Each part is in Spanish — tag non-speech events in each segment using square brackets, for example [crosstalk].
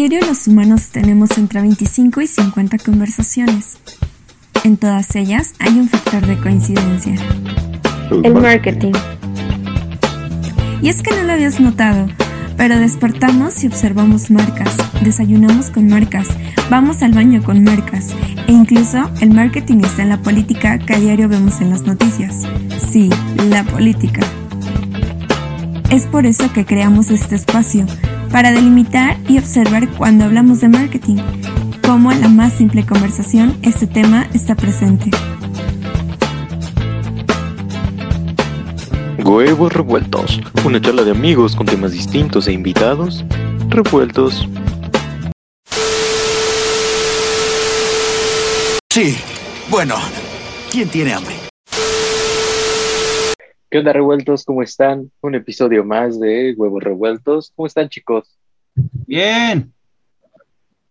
diario los humanos tenemos entre 25 y 50 conversaciones. En todas ellas hay un factor de coincidencia. El marketing. Y es que no lo habías notado, pero despertamos y observamos marcas, desayunamos con marcas, vamos al baño con marcas, e incluso el marketing está en la política que a diario vemos en las noticias. Sí, la política. Es por eso que creamos este espacio, para delimitar y observar cuando hablamos de marketing, cómo en la más simple conversación este tema está presente. Huevos revueltos, una charla de amigos con temas distintos e invitados revueltos. Sí, bueno, ¿quién tiene hambre? ¿Qué onda revueltos? ¿Cómo están? Un episodio más de Huevos Revueltos. ¿Cómo están chicos? Bien.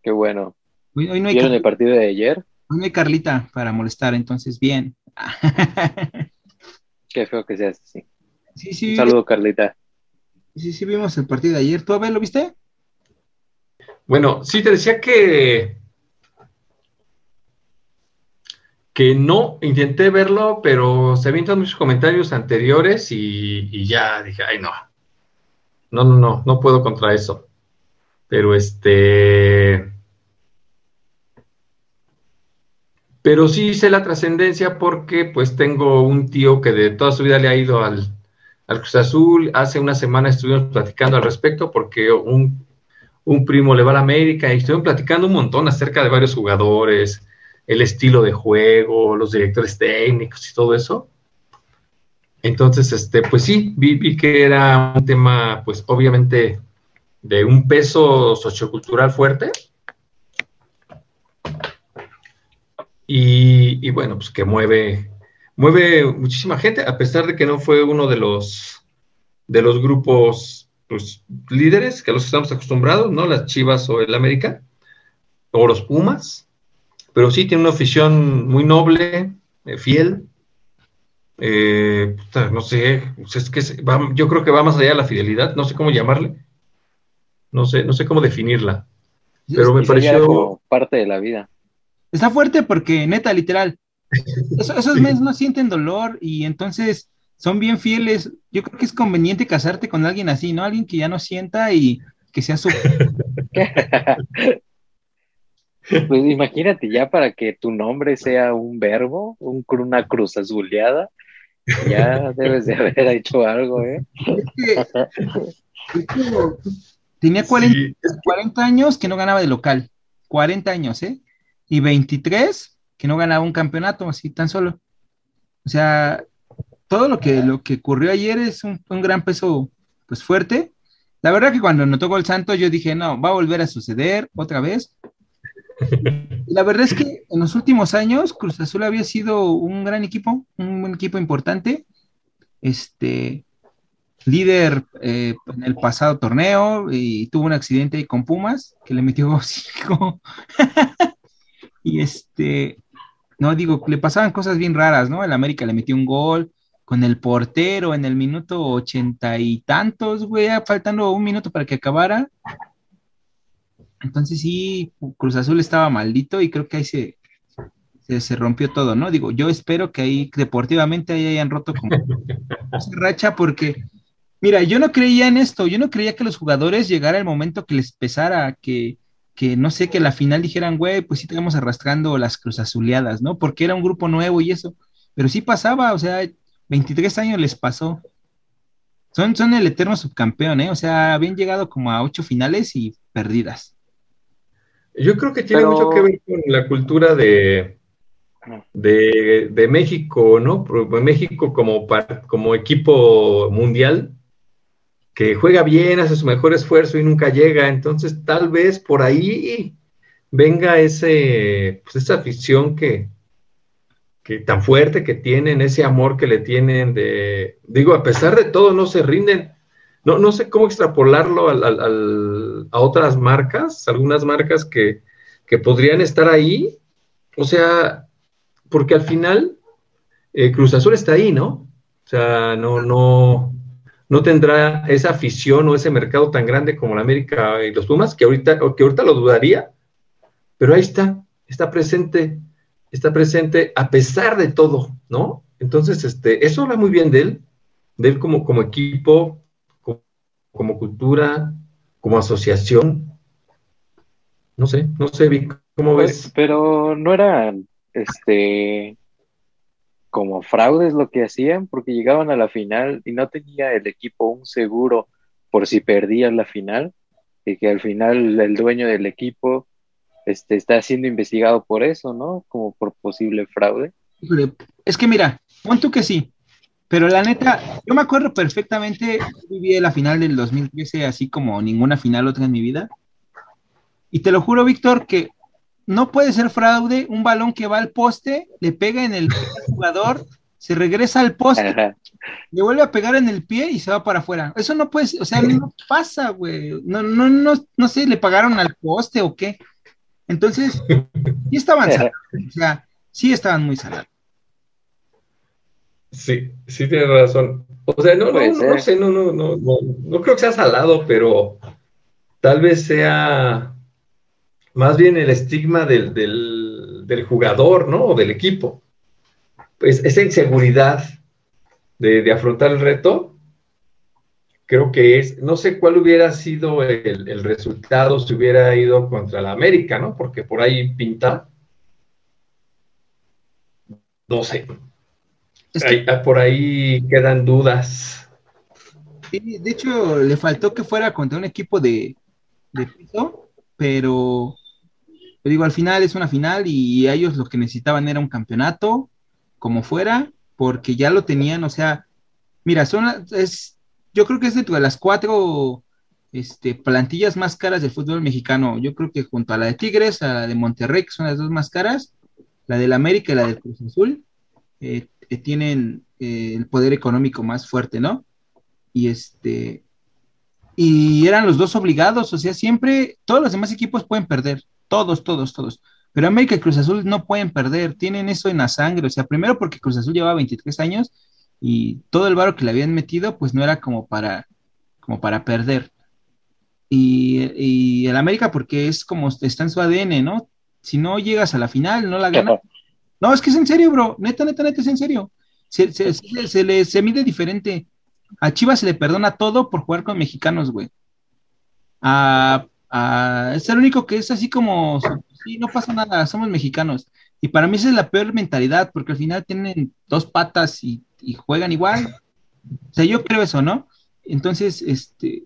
Qué bueno. Hoy, no hay ¿Vieron el partido de ayer? Hoy no hay Carlita para molestar, entonces bien. [laughs] Qué feo que seas así. Sí, sí. Un saludo, Carlita. Sí, sí, vimos el partido de ayer. ¿Tú, Abel, lo viste? Bueno, sí, te decía que que no intenté verlo, pero se avientan muchos comentarios anteriores y, ya dije, ay no, no, no, no, no puedo contra eso. Pero este, pero sí hice la trascendencia porque pues tengo un tío que de toda su vida le ha ido al, al Cruz Azul. Hace una semana estuvimos platicando al respecto porque un, un primo le va a la América y estuvimos platicando un montón acerca de varios jugadores, el estilo de juego, los directores técnicos y todo eso. Entonces, este, pues sí, vi, que era un tema, pues obviamente, de un peso sociocultural fuerte. Y, y, bueno, pues que mueve, mueve muchísima gente, a pesar de que no fue uno de los, de los grupos pues, líderes que a los estamos acostumbrados, ¿no? Las Chivas o el América, o los Pumas, pero sí tiene una afición muy noble, eh, fiel. Eh, no sé, pues es que yo creo que va más allá de la fidelidad, no sé cómo llamarle, no sé, no sé cómo definirla, pero me pareció parte de la vida. Está fuerte porque neta, literal, esos, meses no sienten dolor y entonces son bien fieles. Yo creo que es conveniente casarte con alguien así, ¿no? Alguien que ya no sienta y que sea su... [laughs] Pues imagínate ya para que tu nombre sea un verbo, un, una cruz azuleada, ya debes de haber hecho algo, ¿eh? tenía 40, 40, años que no ganaba de local, 40 años, ¿eh? Y 23 que no ganaba un campeonato, así tan solo. O sea, todo lo que, lo que ocurrió ayer es un, un gran peso, pues fuerte. La verdad que cuando tocó el Santo yo dije, no, va a volver a suceder otra vez, la verdad es que en los últimos años Cruz Azul había sido un gran equipo, un equipo importante, este líder eh, en el pasado torneo y tuvo un accidente con Pumas que le metió [laughs] cinco. y este, no digo, le pasaban cosas bien raras, ¿no? El América le metió un gol con el portero en el minuto ochenta y tantos, güey, faltando un minuto para que acabara. Entonces sí, Cruz Azul estaba maldito y creo que ahí se, se, rompió todo, ¿no? Digo, yo espero que ahí deportivamente ahí hayan roto como [laughs] racha porque, mira, yo no creía en esto, yo no creía que los jugadores llegara el momento que les pesara, que, que no sé, que la final dijeran, güey, pues sí estamos arrastrando las Cruz Azuleadas, ¿no? Porque era un grupo nuevo y eso, pero sí pasaba, o sea, 23 años les pasó. Son, son el eterno subcampeón, ¿eh? O sea, habían llegado como a ocho finales y perdidas. Yo creo que tiene mucho que ver con la cultura de, de, México, ¿no? México como, como equipo mundial, que juega bien, hace su mejor esfuerzo y nunca llega. Entonces, tal vez por ahí venga ese, pues, esa afición que, que tan fuerte que tienen, ese amor que le tienen de, digo, a pesar de todo, no se rinden no, no sé cómo extrapolarlo a otras marcas, algunas marcas que, podrían estar ahí. O sea, porque al final eh, Cruz Azul está ahí, ¿no? O sea, no, no, no tendrá esa afición o ese mercado tan grande como la América y los Pumas, que ahorita, que ahorita lo dudaría, pero ahí está, está presente, está presente a pesar de todo, ¿no? Entonces, este, eso habla muy bien de él, de él como, como equipo, como, cultura, como asociación. No sé, no sé, Vic, ¿cómo pues, ves? Pero no era, este, como fraudes lo que hacían, porque llegaban a la final y no tenía el equipo un seguro por si perdían la final, y que al final el dueño del equipo este, está siendo investigado por eso, ¿no? Como por posible fraude. Es que mira, pon tú que sí, pero la neta, yo me acuerdo perfectamente, viví la final del 2013 así como ninguna final otra en mi vida, y te lo juro, Víctor, que no puede ser fraude un balón que va al poste, le pega en el jugador, se regresa al poste, le vuelve a pegar en el pie y se va para afuera. Eso no puede, o sea, no pasa, güey. No, no, no, no sé, le pagaron al poste o qué. Entonces, sí estaban [laughs] salados, o sea, sí estaban muy salados. Sí, sí tiene razón. O sea, no, no, no, sé, no, no, no, no, no creo que sea salado, pero tal vez sea más bien el estigma del, del, jugador, ¿no? O del equipo. Pues esa inseguridad de, afrontar el reto, creo que es, no sé cuál hubiera sido el, resultado si hubiera ido contra la América, ¿no? Porque por ahí pinta. No sé. Por ahí quedan dudas. de hecho, le faltó que fuera contra un equipo de, de piso, pero digo, al final es una final y ellos lo que necesitaban era un campeonato, como fuera, porque ya lo tenían, o sea, mira, son, es, yo creo que es de las cuatro este, plantillas más caras del fútbol mexicano. Yo creo que junto a la de Tigres, a la de Monterrey, que son las dos más caras, la del América y la del Cruz Azul, eh, eh, tienen el poder económico más fuerte, ¿no? Y este, y eran los dos obligados, o sea, siempre todos los demás equipos pueden perder, todos, todos, todos. Pero América y Cruz Azul no pueden perder, tienen eso en la sangre. O sea, primero porque Cruz Azul llevaba 23 años y todo el varo que le habían metido, pues no era como para, como para perder. Y, el América porque es como está en su ADN, ¿no? Si no llegas a la final, no la ganas. No, es que es en serio, bro. Neta, neta, neta, es en serio. Se, se, le, se mide diferente. A Chivas se le perdona todo por jugar con mexicanos, güey. A es el único que es así como, sí, no pasa nada, somos mexicanos. Y para mí esa es la peor mentalidad, porque al final tienen dos patas y, juegan igual. O sea, yo creo eso, ¿no? Entonces, este,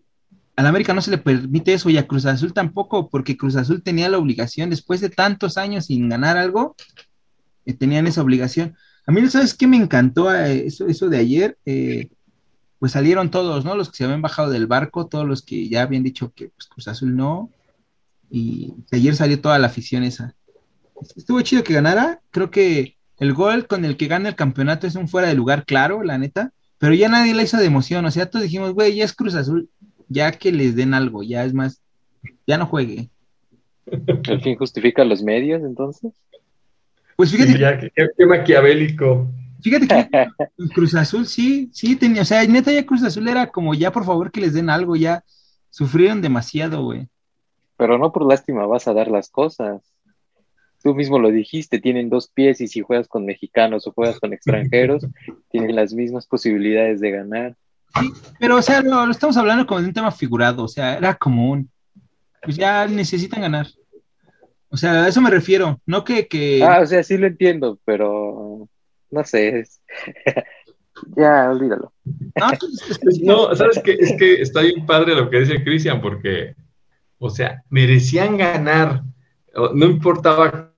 al América no se le permite eso y a Cruz Azul tampoco, porque Cruz Azul tenía la obligación, después de tantos años sin ganar algo, tenían esa obligación. A mí, ¿sabes qué me encantó eh, eso, eso de ayer? Eh, pues salieron todos, ¿no? Los que se habían bajado del barco, todos los que ya habían dicho que pues, Cruz Azul no. Y ayer salió toda la afición esa. Estuvo chido que ganara. Creo que el gol con el que gana el campeonato es un fuera de lugar, claro, la neta. Pero ya nadie la hizo de emoción. O sea, todos dijimos, güey, ya es Cruz Azul. Ya que les den algo, ya es más. Ya no juegue. ¿El fin justifica los medios entonces? Pues fíjate. ya, qué maquiavélico. Fíjate que [laughs] Cruz Azul sí, sí tenía, o sea, neta ya Cruz Azul era como ya por favor que les den algo, ya sufrieron demasiado, güey. Pero no por lástima vas a dar las cosas. Tú mismo lo dijiste, tienen dos pies y si juegas con mexicanos o juegas con extranjeros, [laughs] tienen las mismas posibilidades de ganar. Sí, pero o sea, lo, estamos hablando como de un tema figurado, o sea, era común. Pues ya necesitan ganar. O sea, a eso me refiero, no que, que... Ah, o sea, sí lo entiendo, pero no sé. [laughs] ya, olvídalo. [laughs] No, ¿sabes qué? Es que está bien padre lo que dice Cristian, porque, o sea, merecían ganar, no importaba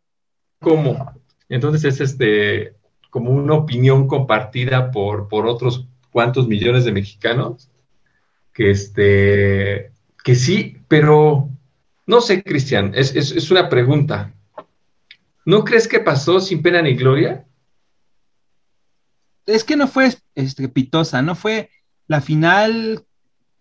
cómo. Entonces es este como una opinión compartida por, por otros cuantos millones de mexicanos, que este, que sí, pero no sé, Cristian, es, es una pregunta. ¿No crees que pasó sin pena ni gloria? es que no fue este, pitosa, no fue la final,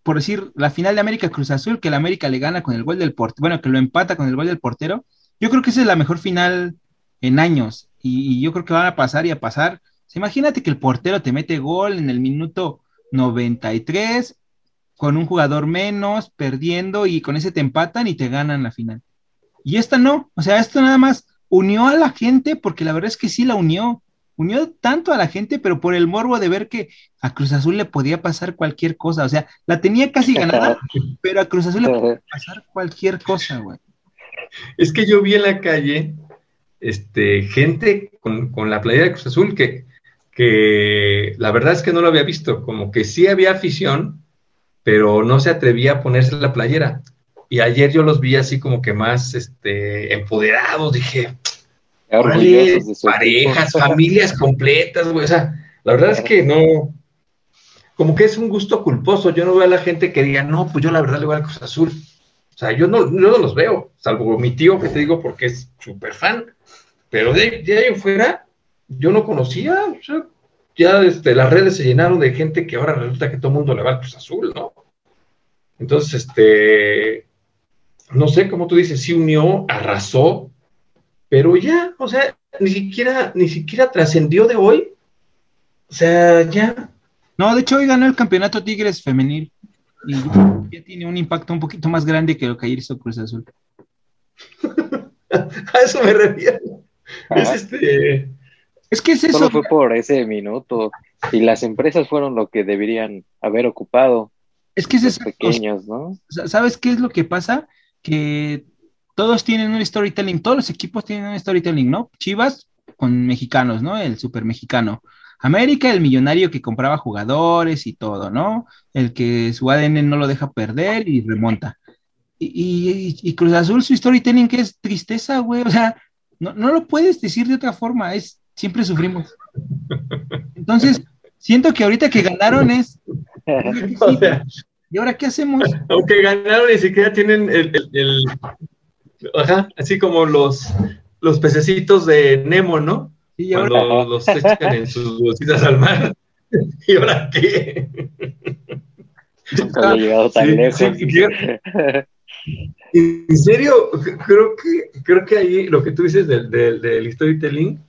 por decir, la final de América Cruz Azul, que el América le gana con el gol del portero, bueno, que lo empata con el gol del portero. Yo creo que esa es la mejor final en años y, yo creo que van a pasar y a pasar. imagínate que el portero te mete gol en el minuto 93, con un jugador menos, perdiendo y con ese te empatan y te ganan la final. Y esta no, o sea, esto nada más unió a la gente porque la verdad es que sí la unió, unió tanto a la gente, pero por el morbo de ver que a Cruz Azul le podía pasar cualquier cosa, o sea, la tenía casi [laughs] ganada, pero a Cruz Azul le podía pasar cualquier cosa, güey. Es que yo vi en la calle, este, gente con, con la playera de Cruz Azul que, que la verdad es que no lo había visto, como que sí había afición, pero no se atrevía a ponerse la playera. Y ayer yo los vi así como que más este, empoderados, dije, parejas, familias completas, güey. O sea, la verdad es que no, como que es un gusto culposo. Yo no veo a la gente que diga, no, pues yo la verdad le voy a Cruz Azul. O sea, yo no, no los veo, salvo mi tío que te digo porque es súper fan. Pero de, ahí en fuera, yo no conocía. O sea, ya este, las redes se llenaron de gente que ahora resulta que todo el mundo le va al Cruz Azul, ¿no? Entonces, este, no sé, como tú dices, sí unió, arrasó, pero ya, o sea, ni siquiera, ni siquiera trascendió de hoy. O sea, ya. No, de hecho hoy ganó el campeonato Tigres femenil y ya tiene un impacto un poquito más grande que lo que ayer hizo Cruz Azul. [laughs] A eso me refiero. Es este. Es que es eso. Solo fue por ese minuto. Y las empresas fueron lo que deberían haber ocupado. Es que es eso. Pequeños, ¿no? ¿Sabes qué es lo que pasa? Que todos tienen un storytelling, todos los equipos tienen un storytelling, ¿no? Chivas con mexicanos, ¿no? El super mexicano. América, el millonario que compraba jugadores y todo, ¿no? El que su ADN no lo deja perder y remonta. Y, Cruz Azul, su storytelling que es tristeza, güey. O sea, no, no lo puedes decir de otra forma, es siempre sufrimos. [laughs] Entonces, siento que ahorita que ganaron es. [laughs] ¿Y ahora qué hacemos? Aunque ganaron, ni siquiera tienen el, Ajá, así como los, los pececitos de Nemo, ¿no? Sí, Cuando los echan en sus bolsitas al mar. [laughs] ¿Y ahora qué? Nunca he llegado tan lejos. en serio, creo que, creo que ahí lo que tú dices del, del, del storytelling,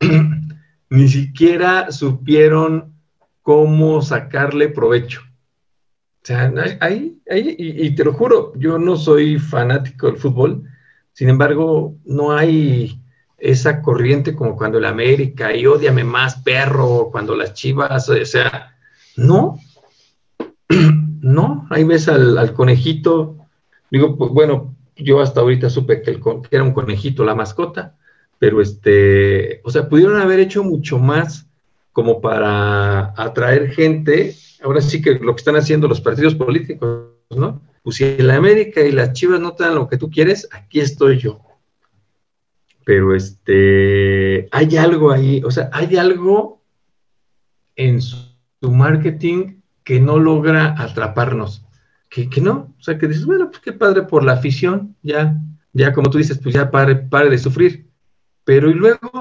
[clears throat] ni siquiera supieron cómo sacarle provecho. O sea, ahí, ahí y, te lo juro, yo no soy fanático del fútbol, sin embargo, no hay esa corriente como cuando el América y odiame más perro, cuando las chivas, o sea, no, [clears throat] no, ahí ves al, conejito, digo, pues, bueno, yo hasta ahorita supe que, era un conejito la mascota, pero este, o sea, pudieron haber hecho mucho más como para atraer gente ahora sí que lo que están haciendo los partidos políticos, ¿no? Pues si la América y las Chivas no te dan lo que tú quieres, aquí estoy yo. Pero este, hay algo ahí, o sea, hay algo en su, marketing que no logra atraparnos. Que, que, no, o sea, que dices, bueno, pues qué padre por la afición, ya, ya como tú dices, pues ya pare, pare de sufrir. Pero y luego,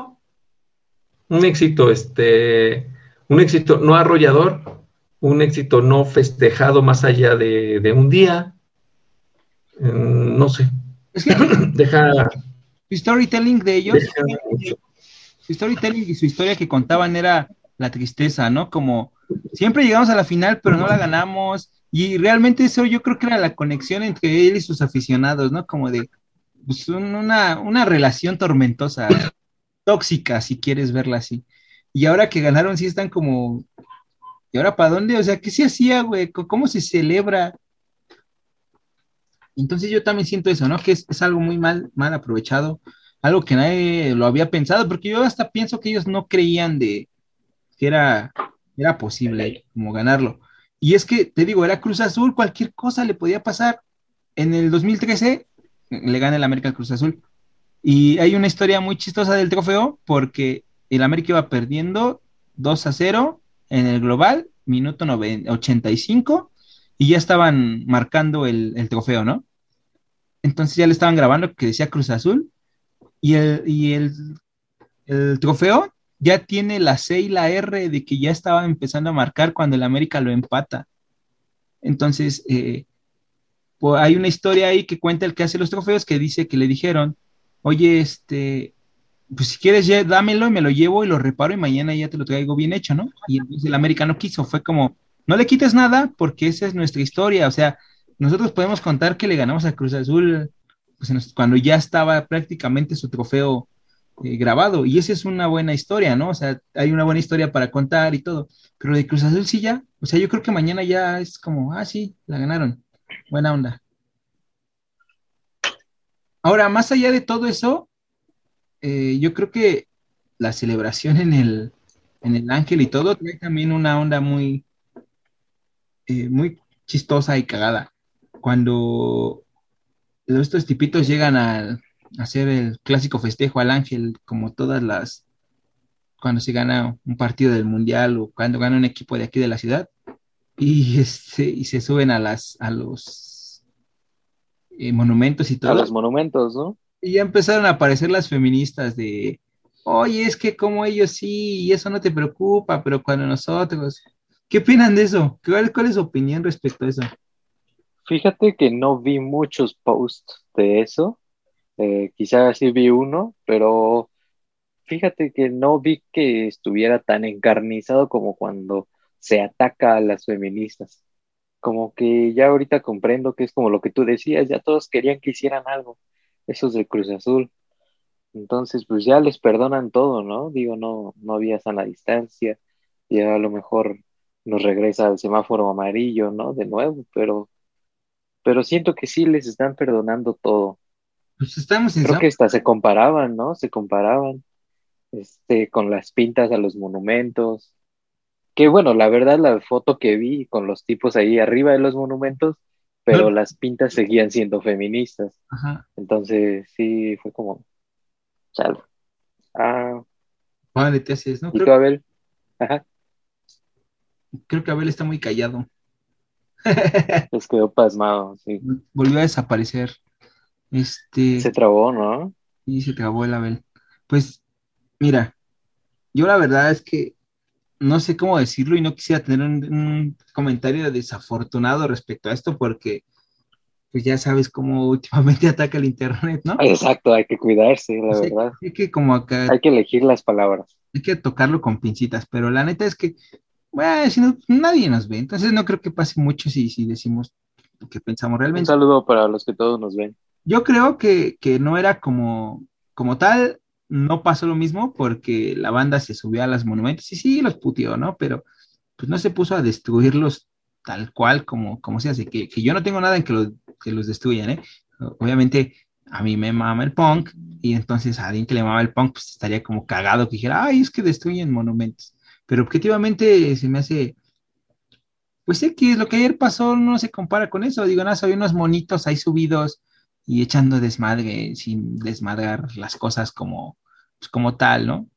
un éxito, este, un éxito no arrollador, un éxito no festejado más allá de, un día. Mm, no sé. Es que [clears throat] deja. Su storytelling de ellos. Su storytelling y su historia que contaban era la tristeza, ¿no? Como siempre llegamos a la final, pero no la ganamos. Y realmente eso yo creo que era la conexión entre él y sus aficionados, ¿no? Como de pues, una, una relación tormentosa, tóxica, si quieres verla así. Y ahora que ganaron, sí están como ¿Y ahora para dónde? O sea, ¿qué se hacía, güey? ¿Cómo se celebra? Entonces yo también siento eso, ¿no? Que es, algo muy mal, mal aprovechado, algo que nadie lo había pensado, porque yo hasta pienso que ellos no creían de que era, era posible como ganarlo. Y es que, te digo, era Cruz Azul, cualquier cosa le podía pasar. En el 2013 le gana el América Cruz Azul. Y hay una historia muy chistosa del trofeo, porque el América iba perdiendo 2 a 0 en el global, minuto 85, y ya estaban marcando el, trofeo, ¿no? Entonces ya le estaban grabando que decía Cruz Azul, y el, y el, trofeo ya tiene la C y la R de que ya estaba empezando a marcar cuando el América lo empata. Entonces, eh, hay una historia ahí que cuenta el que hace los trofeos que dice que le dijeron, oye, este, pues si quieres, ya dámelo y me lo llevo y lo reparo y mañana ya te lo traigo bien hecho, ¿no? Y entonces el americano quiso, fue como, no le quites nada porque esa es nuestra historia, o sea, nosotros podemos contar que le ganamos a Cruz Azul pues, cuando ya estaba prácticamente su trofeo eh, grabado, y esa es una buena historia, ¿no? O sea, hay una buena historia para contar y todo, pero de Cruz Azul sí ya, o sea, yo creo que mañana ya es como, ah, sí, la ganaron, buena onda. Ahora, más allá de todo eso, eh, yo creo que la celebración en el, en el ángel y todo trae también una onda muy, eh, muy chistosa y cagada. Cuando estos tipitos llegan a, hacer el clásico festejo al ángel, como todas las, cuando se gana un partido del mundial o cuando gana un equipo de aquí de la ciudad, y, este, y se suben a las, a los eh, monumentos y todo. A los monumentos, ¿no? Y ya empezaron a aparecer las feministas de, oye, es que como ellos sí, y eso no te preocupa, pero cuando nosotros, ¿qué opinan de eso? ¿Cuál, cuál es su opinión respecto a eso? Fíjate que no vi muchos posts de eso, eh, quizás sí vi uno, pero fíjate que no vi que estuviera tan encarnizado como cuando se ataca a las feministas. Como que ya ahorita comprendo que es como lo que tú decías, ya todos querían que hicieran algo, esos de Cruz Azul. Entonces, pues ya les perdonan todo, ¿no? Digo, no, no había sana distancia, ya a lo mejor nos regresa al semáforo amarillo, ¿no? De nuevo, pero, pero siento que sí les están perdonando todo. Pues estamos en Creo que hasta se comparaban, ¿no? Se comparaban este, con las pintas a los monumentos. Que bueno, la verdad, la foto que vi con los tipos ahí arriba de los monumentos, pero las pintas seguían siendo feministas. Ajá. Entonces, sí, fue como, chale. Ah. Vale, te haces, ¿no? ¿Y tú, Abel? Ajá. Creo que Abel está muy callado. [laughs] Les quedó pasmado, sí. Volvió a desaparecer. Este. Se trabó, ¿no? Y se trabó el Abel. Pues, mira, yo la verdad es que no sé cómo decirlo y no quisiera tener un, comentario desafortunado respecto a esto porque pues ya sabes cómo [laughs] últimamente ataca el internet, ¿no? Exacto, hay que cuidarse, la verdad. Hay que como acá... Hay que elegir las palabras. Hay que tocarlo con pincitas, pero la neta es que, bueno, si no, nadie nos ve, entonces no creo que pase mucho si, si decimos lo que pensamos realmente. Un saludo para los que todos nos ven. Yo creo que, no era como, como tal, no pasó lo mismo porque la banda se subió a los monumentos y sí los putió, ¿no? Pero pues no se puso a destruirlos tal cual como, se hace, que, que yo no tengo nada en que, los destruyan, ¿eh? Obviamente a mí me mama el punk y entonces a alguien que le mama el punk pues estaría como cagado que dijera, ay, es que destruyen monumentos. Pero objetivamente se me hace, pues sé que lo que ayer pasó no se compara con eso, digo, nada, había unos monitos ahí subidos y echando desmadre sin desmadrar las cosas como, pues, como tal, ¿no?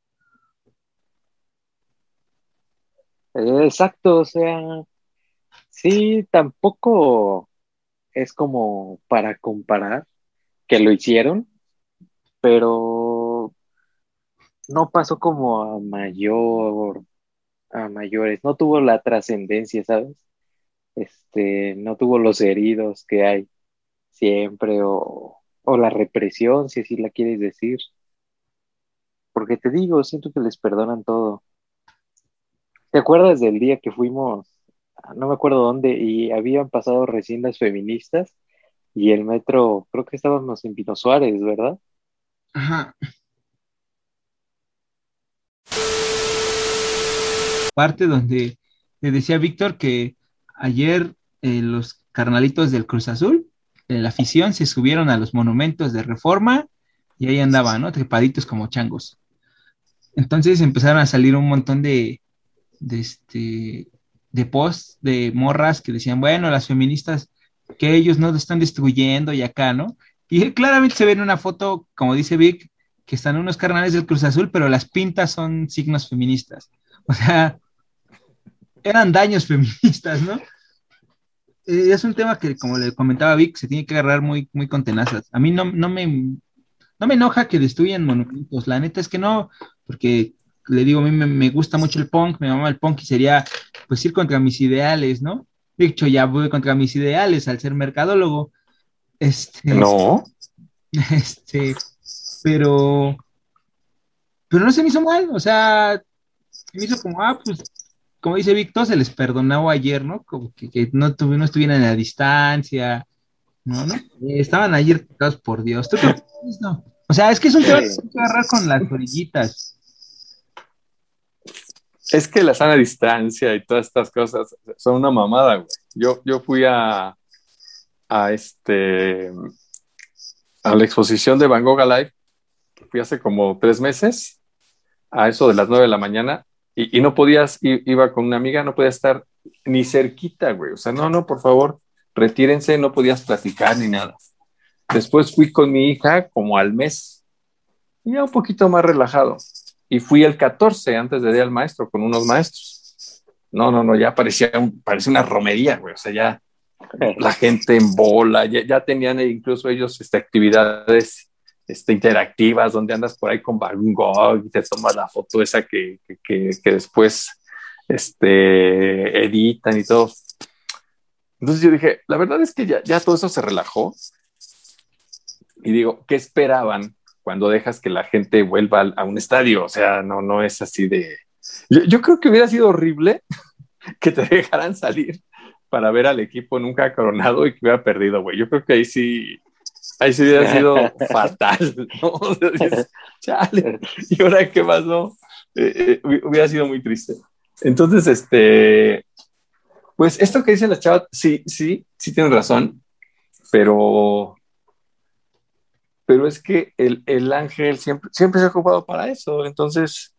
Exacto, o sea, sí, tampoco es como para comparar que lo hicieron, pero no pasó como a mayor, a mayores, no tuvo la trascendencia, ¿sabes? Este, no tuvo los heridos que hay siempre o, la represión, si así la quieres decir. Porque te digo, siento que les perdonan todo. ¿Te acuerdas del día que fuimos, no me acuerdo dónde, y habían pasado recién las feministas y el metro, creo que estábamos en Pino Suárez, ¿verdad? Ajá. Parte donde le decía Víctor que ayer eh, los carnalitos del Cruz Azul la afición se subieron a los monumentos de reforma y ahí andaban, ¿no? Trepaditos como changos. Entonces empezaron a salir un montón de, de, este, de posts de morras que decían, bueno, las feministas, que ellos no lo están destruyendo y acá, ¿no? Y claramente se ve en una foto, como dice Vic, que están unos carnales del Cruz Azul, pero las pintas son signos feministas. O sea, eran daños [laughs] feministas, ¿no? Eh, es un tema que, como le comentaba Vic, se tiene que agarrar muy, muy con tenazas. A mí no, no, me, no me enoja que destruyan monumentos, la neta es que no, porque le digo, a mí me, gusta mucho el punk, me mama el punk y sería pues ir contra mis ideales, ¿no? De hecho, ya voy contra mis ideales al ser mercadólogo. Este, no. [laughs] Este, pero, pero no se me hizo mal, o sea, se me hizo como, ah, pues como dice Víctor, se les perdonaba ayer, ¿no? Como que, no, no estuvieran a la distancia, ¿no? ¿no? estaban ayer por Dios. ¿Tú qué no? O sea, es que es un tema que que agarrar con las orillitas. Es que la sana distancia y todas estas cosas son una mamada, güey. Yo, yo fui a, a este a la exposición de Van Gogh Alive, fui hace como tres meses, a eso de las nueve de la mañana, y, no podías, iba con una amiga, no podía estar ni cerquita, güey. O sea, no, no, por favor, retírense, no podías platicar ni nada. Después fui con mi hija como al mes, ya un poquito más relajado. Y fui el 14 antes de ir al maestro con unos maestros. No, no, no, ya parecía, un, parecía una romería, güey. O sea, ya la gente en bola, ya, tenían incluso ellos este, actividades este, interactivas donde andas por ahí con Van Gogh y te tomas la foto esa que, que, que, después este, editan y todo. Entonces yo dije, la verdad es que ya, ya todo eso se relajó. Y digo, ¿qué esperaban cuando dejas que la gente vuelva a, un estadio? O sea, no, no es así de... Yo, yo creo que hubiera sido horrible [laughs] que te dejaran salir para ver al equipo nunca coronado y que hubiera perdido, güey. Yo creo que ahí sí, ahí sí hubiera sido [laughs] fatal, ¿no? chale, ¿y ahora qué pasó? Eh, eh, hubiera sido muy triste. Entonces, este, pues esto que dice la chava, sí, sí, sí tiene razón, pero, pero es que el, el ángel siempre, siempre se ha ocupado para eso. Entonces,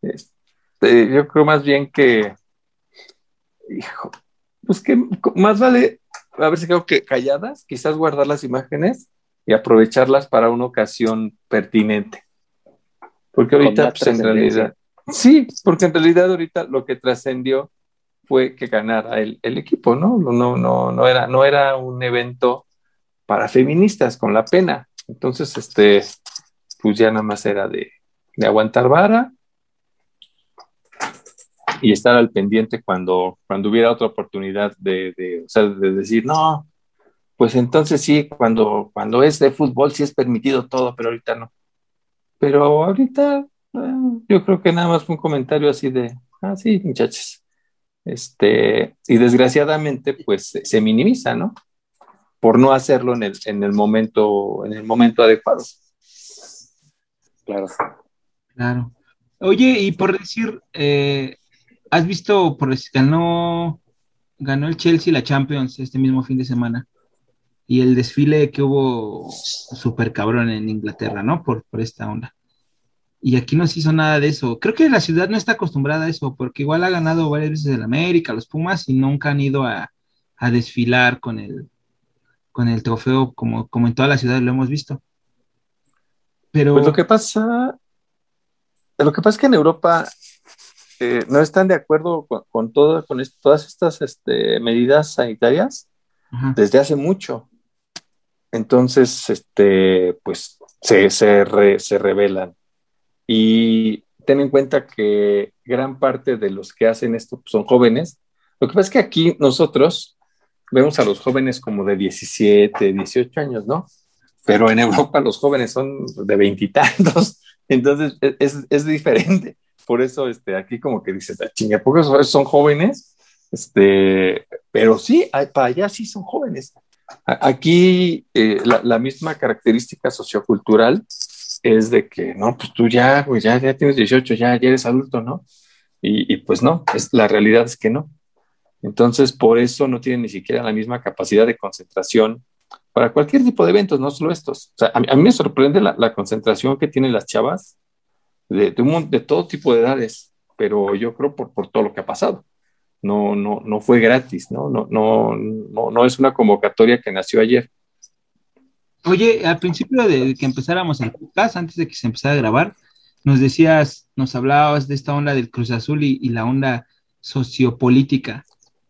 este, yo creo más bien que, hijo, pues que más vale, a ver si creo que calladas, quizás guardar las imágenes y aprovecharlas para una ocasión pertinente. Porque ahorita, pues en realidad, sí, porque en realidad ahorita lo que trascendió fue que ganara el, el, equipo, ¿no? No, no, no, era, no era un evento para feministas con la pena. Entonces, este, pues ya nada más era de, de aguantar vara y estar al pendiente cuando, cuando hubiera otra oportunidad de, de, decir, no, pues entonces sí, cuando, cuando es de fútbol sí es permitido todo, pero ahorita no. Pero ahorita eh, yo creo que nada más fue un comentario así de, ah, sí, muchachos. Este, y desgraciadamente, pues se minimiza, ¿no? Por no hacerlo en el, en el momento, en el momento adecuado. Claro. Claro. Oye, y por decir, eh, ¿Has visto, por ganó, ganó el Chelsea la Champions este mismo fin de semana? Y el desfile que hubo súper cabrón en Inglaterra, ¿no? Por, por esta onda. Y aquí no se hizo nada de eso. Creo que la ciudad no está acostumbrada a eso, porque igual ha ganado varias veces el América, los Pumas, y nunca han ido a, desfilar con el, con el trofeo como, como en toda la ciudad lo hemos visto. Pero... Pues lo que pasa, lo que pasa es que en Europa eh, no están de acuerdo con, con, todo, con todas estas este, medidas sanitarias desde hace mucho. Entonces, este, pues se, se, se revelan. Y ten en cuenta que gran parte de los que hacen esto son jóvenes. Lo que pasa es que aquí nosotros vemos a los jóvenes como de 17, 18 años, ¿no? Pero en Europa los jóvenes son de veintitantos, [laughs] entonces e, es, es, diferente por eso este, aquí como que dices, ah, chinga, son jóvenes, este, pero sí, para allá sí son jóvenes. Aquí eh, la, misma característica sociocultural es de que, no, pues tú ya, pues ya, ya tienes 18, ya, eres adulto, ¿no? Y, pues no, es, la realidad es que no. Entonces, por eso no tienen ni siquiera la misma capacidad de concentración para cualquier tipo de eventos, no solo estos. A, mí, me sorprende la, la, concentración que tienen las chavas de, de, todo tipo de edades, pero yo creo por, por todo lo que ha pasado. No, no, no fue gratis, ¿no? No, no, no, no es una convocatoria que nació ayer. Oye, al principio de que empezáramos el podcast, antes de que se empezara a grabar, nos decías, nos hablabas de esta onda del Cruz Azul y, y la onda sociopolítica.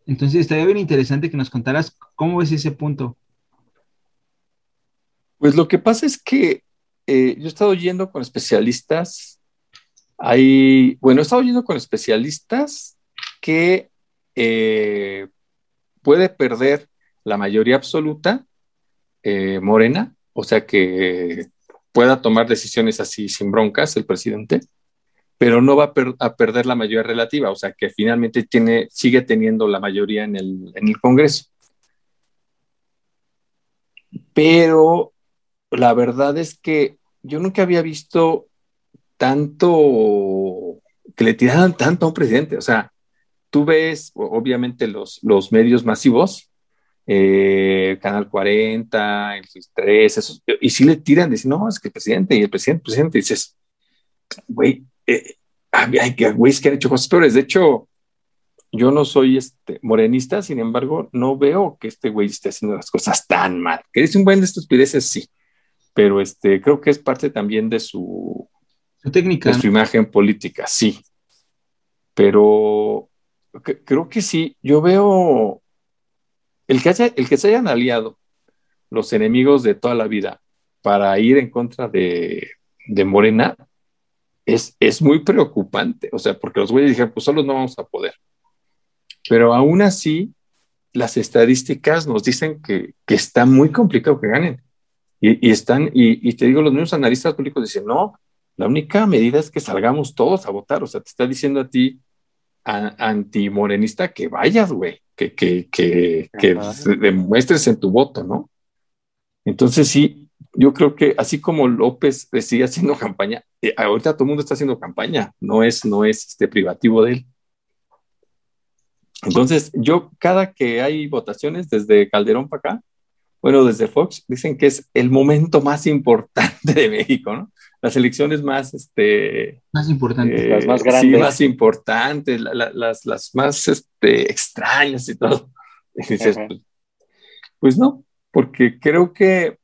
Entonces, estaría bien interesante que nos contaras cómo es ese punto. Pues lo que pasa es que eh, yo he estado yendo con especialistas hay, bueno, he estado oyendo con especialistas que eh, puede perder la mayoría absoluta eh, morena, o sea que pueda tomar decisiones así sin broncas el presidente, pero no va a, perder la mayoría relativa, o sea que finalmente tiene, sigue teniendo la mayoría en el, en el Congreso. Pero la verdad es que yo nunca había visto tanto, que le tiraran tanto a un presidente, o sea, tú ves obviamente los, los medios masivos, eh, Canal 40, el 3, y si le tiran, dicen, no, es que el presidente y el presidente, el presidente, dices, güey, eh, hay güeyes que han hecho cosas peores. De hecho, yo no soy este, morenista, sin embargo, no veo que este güey esté haciendo las cosas tan mal. Que dice un buen de estupideces, sí, pero este, creo que es parte también de su, técnica. De su imagen política, sí. Pero creo que sí, yo veo el que, el que se hayan aliado los enemigos de toda la vida para ir en contra de, de Morena, es, es muy preocupante, o sea, porque los güeyes dijeron, pues solos no vamos a poder. Pero aún así, las estadísticas nos dicen que, que está muy complicado que ganen. Y, y están, y, y, te digo, los mismos analistas políticos dicen, no, la única medida es que salgamos todos a votar. O sea, te está diciendo a ti, antimorenista, que vayas, güey, que, que, que, que demuestres en tu voto, ¿no? Entonces sí, yo creo que así como López sigue haciendo [laughs] campaña, eh, ahorita todo el mundo está haciendo campaña, no es, no es este privativo de él. Entonces, yo cada que hay votaciones desde Calderón para acá, bueno, desde Fox, dicen que es el momento más importante de México, ¿no? Las elecciones más, este... Más importantes. Eh, las más grandes. Sí, más importantes, las, las, más este, extrañas y todo. dices, pues, pues no, porque creo que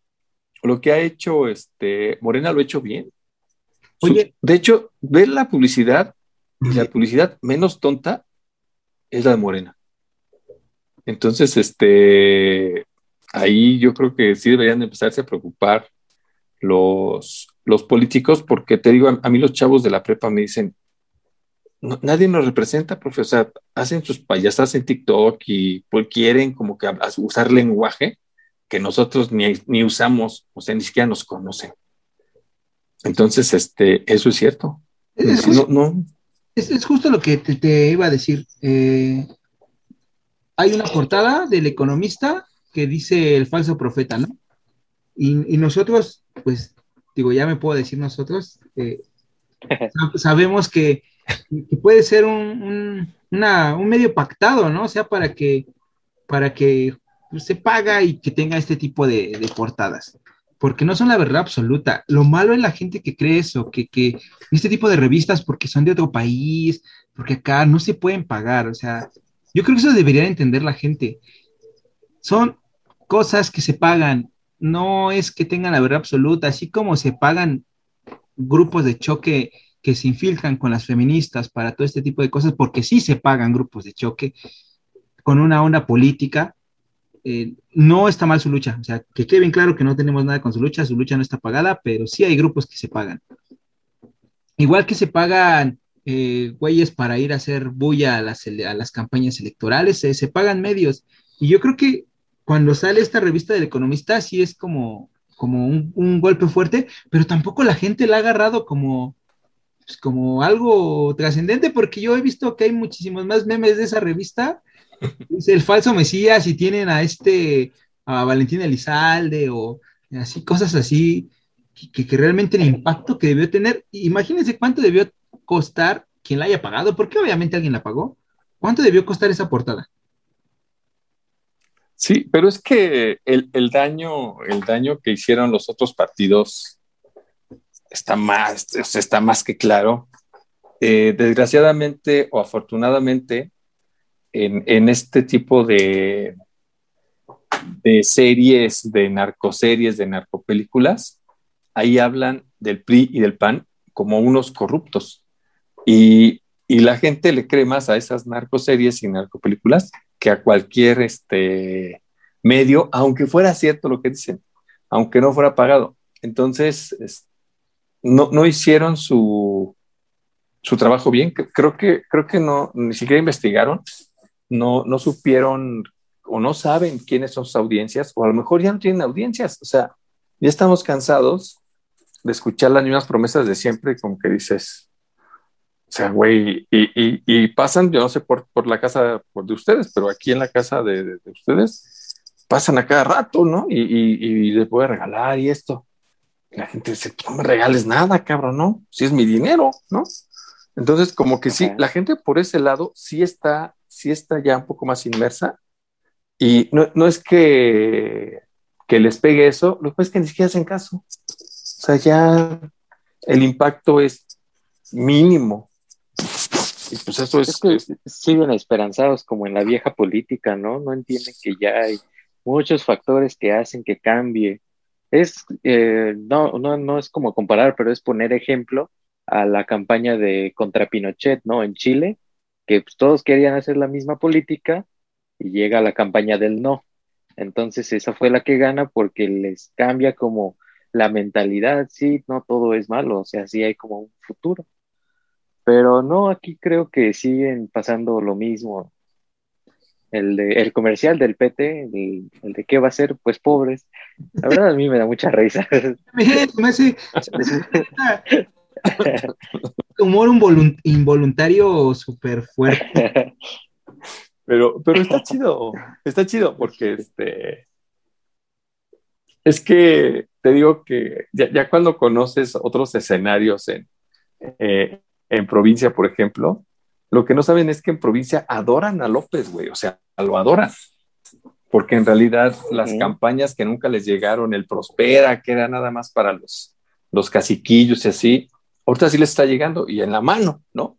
lo que ha hecho este, Morena lo ha hecho bien. Oye, de hecho, ver la publicidad y la publicidad menos tonta es la de Morena. Entonces, este, ahí yo creo que sí deberían empezarse a preocupar los, los políticos, porque te digo, a, mí los chavos de la prepa me dicen, nadie nos representa, profe, o sea, hacen sus payasas en TikTok y pues, quieren como que usar lenguaje que nosotros ni, usamos, o sea, ni siquiera nos conocen. Entonces, este, eso es cierto. Es, no, Es, justo lo que te, iba a decir. Eh, hay una portada del economista que dice el falso profeta, ¿no? Y, nosotros, pues, digo, ya me puedo decir nosotros, eh, sabemos que, puede ser un, un, medio pactado, ¿no? O sea, para que, para que pues, se paga y que tenga este tipo de, portadas, porque no son la verdad absoluta. Lo malo es la gente que cree eso, que, que este tipo de revistas, porque son de otro país, porque acá no se pueden pagar, o sea, yo creo que eso debería entender la gente. Son cosas que se pagan, no es que tengan la verdad absoluta, así como se pagan grupos de choque que se infiltran con las feministas para todo este tipo de cosas, porque sí se pagan grupos de choque con una onda política, eh, no está mal su lucha, o sea, que quede bien claro que no tenemos nada con su lucha, su lucha no está pagada, pero sí hay grupos que se pagan. Igual que se pagan eh, güeyes para ir a hacer bulla a las, a las campañas electorales, se pagan medios. Y yo creo que cuando sale esta revista del economista, sí es como, como un, golpe fuerte, pero tampoco la gente la ha agarrado como, pues, como algo trascendente, porque yo he visto que hay muchísimos más memes de esa revista [laughs] es el falso Mesías y tienen a este, a Valentín Elizalde o así, cosas así, que, realmente el impacto que debió tener, imagínense cuánto debió costar quien la haya pagado, porque obviamente alguien la pagó. ¿Cuánto debió costar esa portada? Sí, pero es que el, daño, el daño que hicieron los otros partidos está más, está más que claro. Eh, desgraciadamente o afortunadamente, en, este tipo de, de series, de narcoseries, de narcopelículas, ahí hablan del PRI y del PAN como unos corruptos. Y, la gente le cree más a esas narcoseries y narcopelículas que a cualquier este, medio, aunque fuera cierto lo que dicen, aunque no fuera pagado. Entonces, no, no hicieron su, su trabajo bien. Creo que, creo que no, ni siquiera investigaron no, no supieron o no saben quiénes son sus audiencias, o a lo mejor ya no tienen audiencias. O sea, ya estamos cansados de escuchar las mismas promesas de siempre, como que dices, sea, güey, y, pasan, yo no sé por, la casa de ustedes, pero aquí en la casa de, ustedes pasan a cada rato, ¿no? Y, y, les voy a regalar y esto. La gente dice, no me regales nada, cabrón, ¿no? Si es mi dinero, ¿no? Entonces, como que sí, la gente por ese lado sí está, sí está ya un poco más inmersa. Y no, es que, que les pegue eso, lo que pasa es que ni siquiera hacen caso. O sea, ya el impacto es mínimo. Y pues eso es... que siguen esperanzados como en la vieja política, ¿no? No entienden que ya hay muchos factores que hacen que cambie. Es, eh, no, no, no es como comparar, pero es poner ejemplo a la campaña de contra Pinochet, ¿no? En Chile, que pues, todos querían hacer la misma política y llega la campaña del no. Entonces esa fue la que gana porque les cambia como la mentalidad, sí, no todo es malo, o sea, sí hay como un futuro. Pero no, aquí creo que siguen pasando lo mismo. El, de, el comercial del PT, el, de qué va a ser, pues pobres. La verdad a mí me da mucha risa. [laughs] [laughs] humor involuntario súper fuerte. Pero, pero está chido, está chido porque este es que te digo que ya, cuando conoces otros escenarios en, eh, en provincia, por ejemplo, lo que no saben es que en provincia adoran a López, güey, o sea, lo adoran. Porque en realidad las campañas que nunca les llegaron, el Prospera, que era nada más para los, los caciquillos y así, ahorita sí les está llegando y en la mano, ¿no?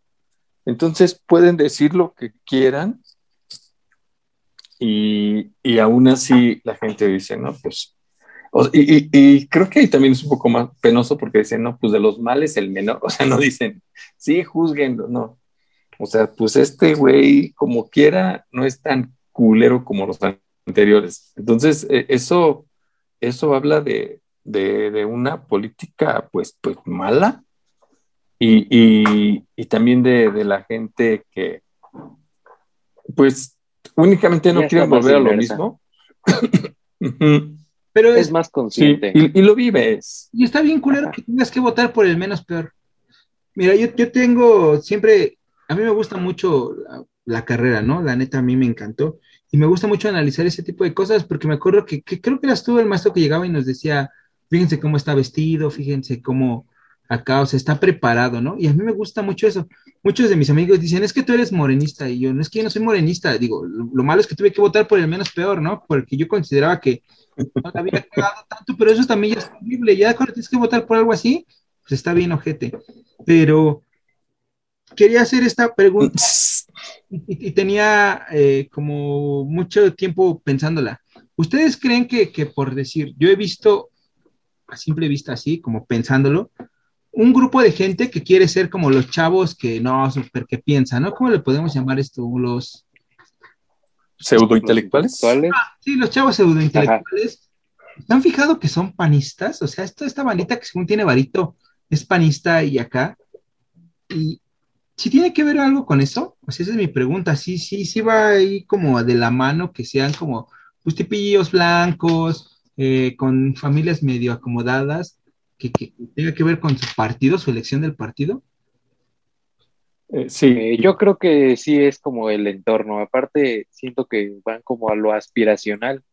Entonces pueden decir lo que quieran y, y aún así la gente dice, no, pues y, creo que ahí también es un poco más penoso porque dicen, no, pues de los males el menor, [laughs] o sea, no dicen, sí, juzguen, no. O sea, pues este güey, como quiera, no es tan culero como los anteriores. Entonces, e, eso, eso habla de, una política, pues, pues mala y, también de, la gente que, pues, únicamente no quiere volver a lo mismo. [laughs] Pero es, más consciente. y, lo vives. Y está bien culero que tengas que votar por el menos peor. Mira, yo, yo tengo siempre, a mí me gusta mucho la, carrera, ¿no? La neta a mí me encantó. Y me gusta mucho analizar ese tipo de cosas porque me acuerdo que, creo que eras tú el maestro que llegaba y nos decía, fíjense cómo está vestido, fíjense cómo acá, o sea, está preparado, ¿no? Y a mí me gusta mucho eso. Muchos de mis amigos dicen, es que tú eres morenista, y yo, no es que yo no soy morenista, digo, lo malo es que tuve que votar por el menos peor, ¿no? Porque yo consideraba que no había cagado tanto, pero eso también ya es horrible. Ya cuando tienes que votar por algo así, pues está bien, ojete. Pero quería hacer esta pregunta y, tenía eh, como mucho tiempo pensándola. ¿Ustedes creen que, que, por decir, yo he visto a simple vista así, como pensándolo, un grupo de gente que quiere ser como los chavos que no, super que piensan, ¿no? ¿Cómo le podemos llamar esto? Los pseudointelectuales. Ah, sí, los chavos pseudointelectuales. ¿Se han fijado que son panistas? O sea, esto, esta bandita que según tiene varito es panista y acá. Y si tiene que ver algo con eso, pues esa es mi pregunta. Sí, sí, sí va ahí como de la mano que sean como pues tipillos blancos, eh, con familias medio acomodadas, que, que tenga que ver con su partido, su elección del partido. Eh, sí, eh, yo creo que sí es como el entorno. Aparte, siento que van como a lo aspiracional,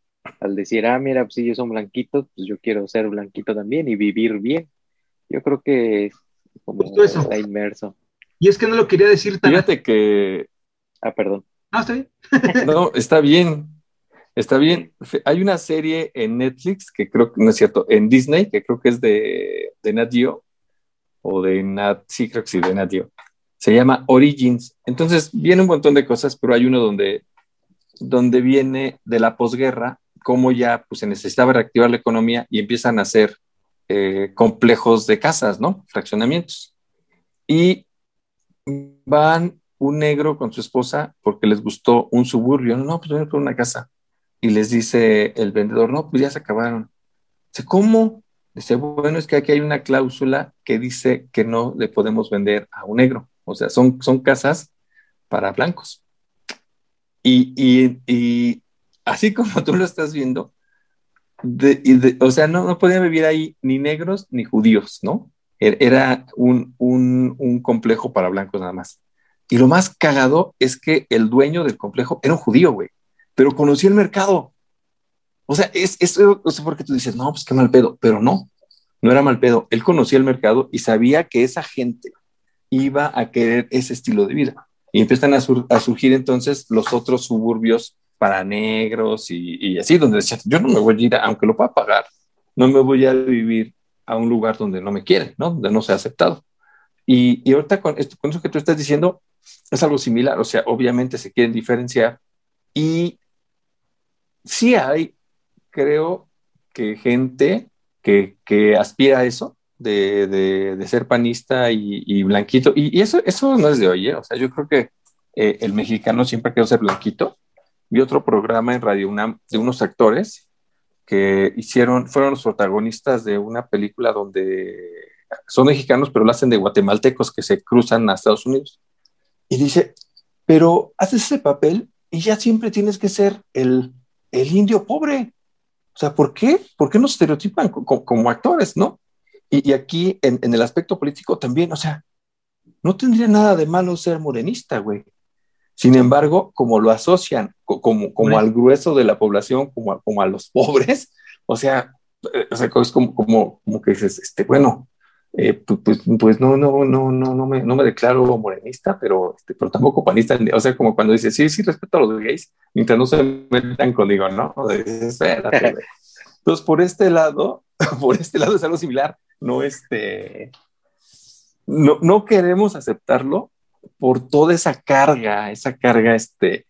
al decir, ah, mira, pues si ellos son blanquitos, pues yo quiero ser blanquito también y vivir bien. Yo creo que es como está inmerso. Y es que no lo quería decir tan. Fíjate que. Ah, perdón. Ah, está bien. [laughs] no, está bien. Está bien. Hay una serie en Netflix que creo que no es cierto, en Disney, que creo que es de, de Nat Geo, o de Nat, sí, creo que sí, de Nat Geo se llama Origins. Entonces viene un montón de cosas, pero hay uno donde, donde viene de la posguerra, cómo ya pues, se necesitaba reactivar la economía y empiezan a hacer eh, complejos de casas, ¿no? Fraccionamientos. Y van un negro con su esposa porque les gustó un suburbio. No, pues voy por una casa. Y les dice el vendedor, no, pues ya se acabaron. Dice, ¿cómo? Dice, bueno, es que aquí hay una cláusula que dice que no le podemos vender a un negro. O sea, son, son casas para blancos. Y, así [laughs] como tú lo estás viendo, o sea, no, no podían vivir ahí ni negros ni judíos, ¿no? Er, era un, un, complejo para blancos nada más. Y lo más cagado es que el dueño del complejo era un judío, güey, pero conocía el mercado. O sea, es, eso, no sé por qué tú dices, no, pues qué mal pedo, pero no, no era mal pedo. Él conocía el mercado y sabía que esa gente iba a querer ese estilo de vida. Y empiezan a, surgir entonces los otros suburbios para negros y, así, donde decían, yo no me voy a ir, aunque lo pueda pagar, no me voy a vivir a un lugar donde no me quieren, ¿no? Donde no sea aceptado. Y, y ahorita con, esto, con eso que tú estás diciendo, es algo similar, o sea, obviamente se quieren diferenciar y sí hay, creo que gente que, que aspira a eso, de, de, ser panista y, blanquito, y, eso, eso no es de hoy, ¿eh? o sea, yo creo que eh, el mexicano siempre quiere ser blanquito. Vi otro programa en Radio UNAM de unos actores que hicieron, fueron los protagonistas de una película donde son mexicanos, pero lo hacen de guatemaltecos que se cruzan a Estados Unidos. Y dice, pero haces ese papel y ya siempre tienes que ser el, el indio pobre. O sea, ¿por qué? ¿Por qué nos estereotipan como, actores, no? Y, aquí, en, en, el aspecto político también, o sea, no tendría nada de malo ser morenista, güey. Sin embargo, como lo asocian como, como al grueso de la población, como a, como a los [laughs] pobres, o sea, eh, o sea es como, como, como que dices, este, bueno, eh, pues, pues, no, no, no, no, no me, no me declaro morenista, pero, este, pero tampoco panista. O sea, como cuando dices, sí, sí, respeto a los gays, mientras no se metan conmigo, ¿no? [laughs] Entonces, por este lado, [laughs] por este lado es algo similar. No, este, no, no queremos aceptarlo por toda esa carga, esa carga, este,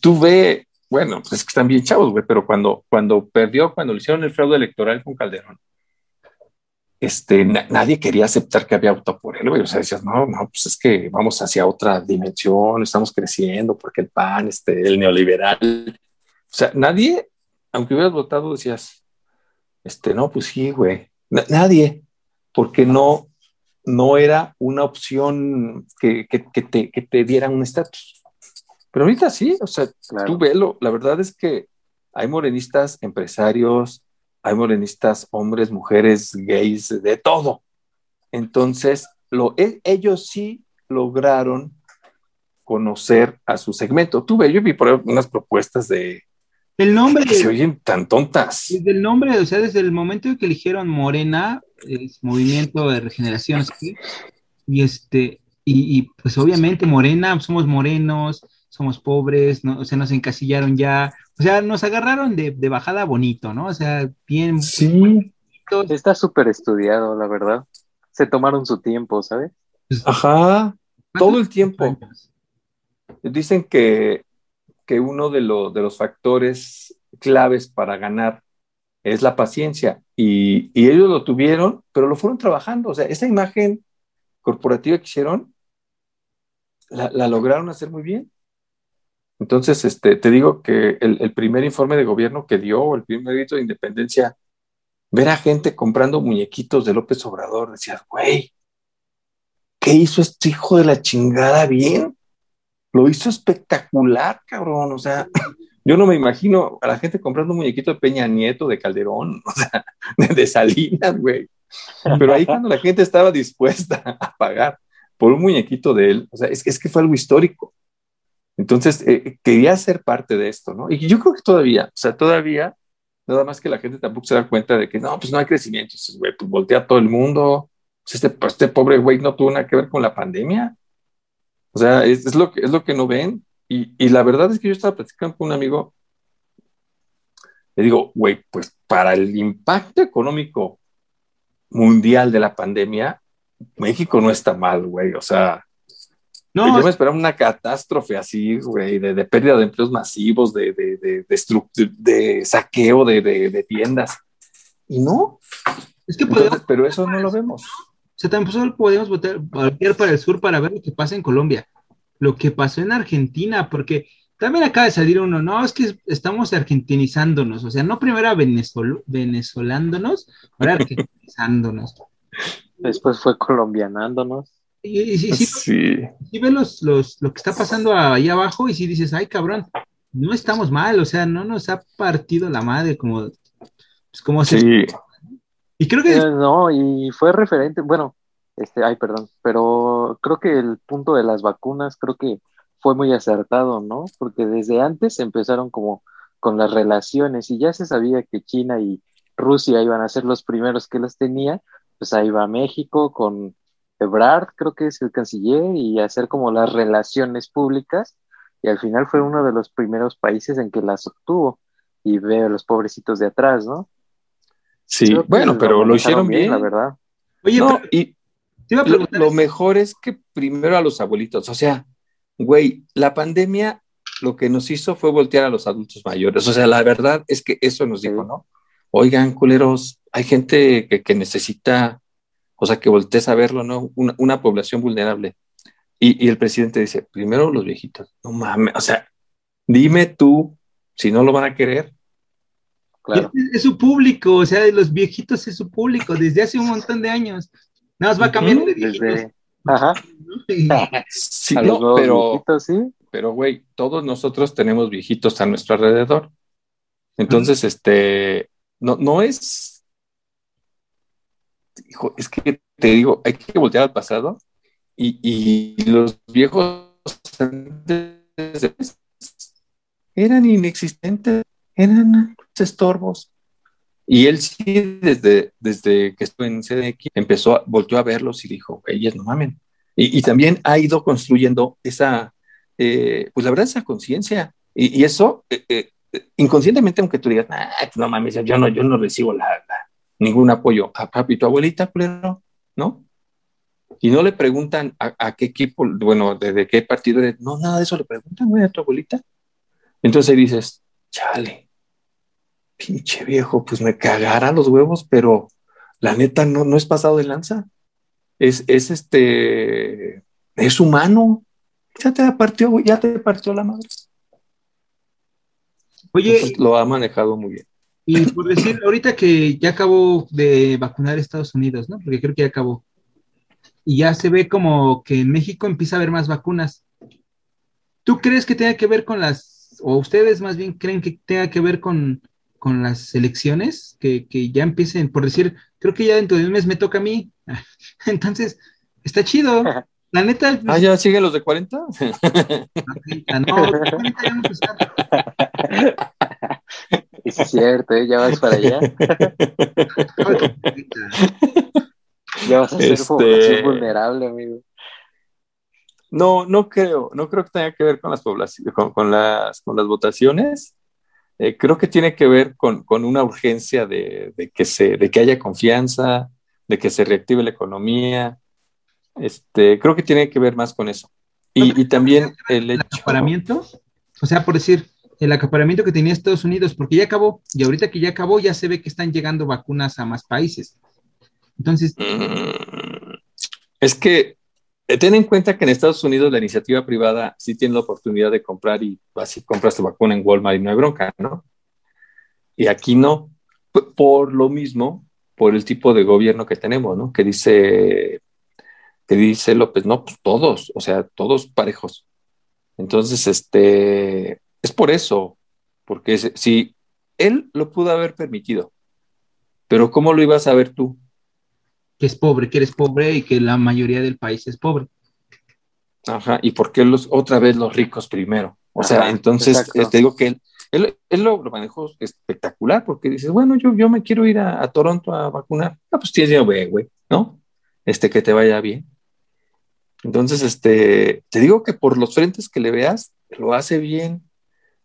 tú ve, bueno, pues es que están bien chavos, güey, pero cuando, cuando perdió, cuando le hicieron el fraude electoral con Calderón, este, nadie quería aceptar que había votado por él, güey. O sea, decías, no, no, pues es que vamos hacia otra dimensión, estamos creciendo porque el PAN, este, el neoliberal. O sea, nadie, aunque hubieras votado, decías, este, no, pues sí, güey. Nadie, porque no, no era una opción que, que, te, que te diera un estatus. Pero ahorita sí, o sea, tú velo, la verdad es que hay morenistas empresarios, hay morenistas, hombres, mujeres, gays, de todo. Entonces, lo, e, ellos sí lograron conocer a su segmento. Tuve, yo vi por unas propuestas de... El nombre... Que se oyen tan tontas. Desde el nombre, o sea, desde el momento en que eligieron Morena, el Movimiento de Regeneración, y este, y, y, pues obviamente Morena, somos morenos, somos pobres, ¿no? o sea, nos encasillaron ya, o sea, nos agarraron de, bajada bonito, ¿no? O sea, bien. Sí. Está súper estudiado, la verdad. Se tomaron su tiempo, ¿sabes? Pues, Ajá, todo el tiempo. Dicen que, que uno de, de los factores claves para ganar es la paciencia. Y, ellos lo tuvieron, pero lo fueron trabajando. O sea, esa imagen corporativa que hicieron, la, lograron hacer muy bien. Entonces, este, te digo que el, primer informe de gobierno que dio, el primer grito de independencia, ver a gente comprando muñequitos de López Obrador, decías, güey, ¿qué hizo este hijo de la chingada bien? Lo hizo espectacular, cabrón. O sea, [laughs] yo no me imagino a la gente comprando un muñequito de Peña Nieto, de Calderón, [laughs] de Salinas, güey. Pero ahí cuando la gente estaba dispuesta [laughs] a pagar por un muñequito de él, o sea, es, que fue algo histórico. Entonces, eh, quería ser parte de esto, ¿no? Y yo creo que todavía, o sea, todavía, nada más que la gente tampoco se da cuenta de que no, pues no hay crecimiento, güey, pues voltea todo el mundo, pues este, pues este pobre güey no tuvo nada que ver con la pandemia. O sea, es, lo, que, es lo que no ven. Y, y, la verdad es que yo estaba platicando con un amigo, le digo, güey, pues para el impacto económico mundial de la pandemia, México no está mal, güey. O sea, no, yo me esperaba una catástrofe así, güey, de, pérdida de empleos masivos, de, de, de saqueo de, tiendas. Y no. Es que podemos, pero eso no lo vemos. O sea, también podemos votar, voltear para el sur para ver lo que pasa en Colombia, lo que pasó en Argentina, porque también acaba de salir uno, no, es que estamos argentinizándonos, o sea, no primero venezol venezolándonos, ahora argentinizándonos. [laughs] Después fue colombianándonos. Y, sí, sí, ves los, los, lo que está pasando ahí abajo y si dices, ay cabrón, no estamos mal, o sea, no nos ha partido la madre como, pues, como sí. Y creo que... Eh, no, y fue referente, bueno, este, ay, perdón, pero creo que el punto de las vacunas creo que fue muy acertado, ¿no? Porque desde antes empezaron como con las relaciones y ya se sabía que China y Rusia iban a ser los primeros que las tenía, pues ahí va México con Ebrard, creo que es el canciller, y hacer como las relaciones públicas, y al final fue uno de los primeros países en que las obtuvo, y veo a los pobrecitos de atrás, ¿no? Sí, bueno, pero lo, hicieron bien, la verdad. Oye, y lo, mejor es que primero a los abuelitos, o sea, güey, la pandemia lo que nos hizo fue voltear a los adultos mayores, o sea, la verdad es que eso nos dijo, ¿no? Oigan, culeros, hay gente que, que necesita o sea, que voltees a verlo, ¿no? Una, población vulnerable. Y, el presidente dice, primero los viejitos, no mames, o sea, dime tú si no lo van a querer. Claro. Es, su público, o sea, los viejitos es su público desde hace un montón de años. Nada más va cambiando de viejitos. Ajá. [laughs] [laughs] sí, pero, ¿sí? pero, güey, todos nosotros tenemos viejitos a nuestro alrededor. Entonces, este, no, no es hijo, es que te digo, hay que voltear al pasado y, los viejos eran inexistentes, eran estorbos. Y él sí, desde, desde que estuvo en CDX, empezó, volteó a verlos y dijo, ellas no mamen. Y, también ha ido construyendo esa, eh, pues la verdad, esa conciencia. Y, eso, eh, eh, inconscientemente, aunque tú digas, pues no mames, yo no, yo no recibo la, ningún apoyo. A papi, tu abuelita, culero, ¿no? Y no le preguntan a, qué equipo, bueno, de, qué partido eres. No, nada de eso le preguntan, a tu abuelita. Entonces dices, chale, pinche viejo, pues me cagará los huevos, pero la neta no, no es pasado de lanza. Es, es este, es humano. Ya te partió, ya te partió la madre. Oye, lo ha manejado muy bien. Y por decir, ahorita que ya acabó de vacunar Estados Unidos, ¿no? Porque creo que ya acabó. Y ya se ve como que en México empieza a haber más vacunas. ¿Tú crees que tenga que ver con las, o ustedes más bien creen que tenga que ver con, con las elecciones? Que, que, ya empiecen, por decir, creo que ya dentro de un mes me toca a mí. [laughs] Entonces, está chido. La neta. [laughs] Ah, ya siguen los de 40. no, los de 40 ya no es cierto, ¿eh? ya vas para allá. ya vas a ser este... vulnerable, amigo. No, no creo, no creo que tenga que ver con las poblaciones, con, las, con las votaciones. Eh, creo que tiene que ver con, con una urgencia de, de, que se, de que haya confianza, de que se reactive la economía. Este, creo que tiene que ver más con eso. Y, y también el hecho. ¿Acaparamiento? O sea, por decir, el acaparamiento que tenía Estados Unidos, porque ya acabó, y ahorita que ya acabó, ya se ve que están llegando vacunas a más países. Entonces... Mm, es que ten en cuenta que en Estados Unidos la iniciativa privada sí tiene la oportunidad de comprar y así compras tu vacuna en Walmart y no hay bronca, ¿no? Y aquí no, por lo mismo, por el tipo de gobierno que tenemos, ¿no? Que dice, que dice López, no, pues todos, o sea, todos parejos. Entonces, este, es por eso, porque si él lo pudo haber permitido, pero ¿cómo lo ibas a ver tú? Que es pobre, que eres pobre y que la mayoría del país es pobre. Ajá, y por qué los, otra vez los ricos primero. O sea, entonces te digo que él, él, lo, manejó espectacular porque dices, bueno, yo, yo me quiero ir a, Toronto a vacunar. Ah, pues tienes, güey, güey, ¿no? Este, que te vaya bien. Entonces, este, te digo que por los frentes que le veas, lo hace bien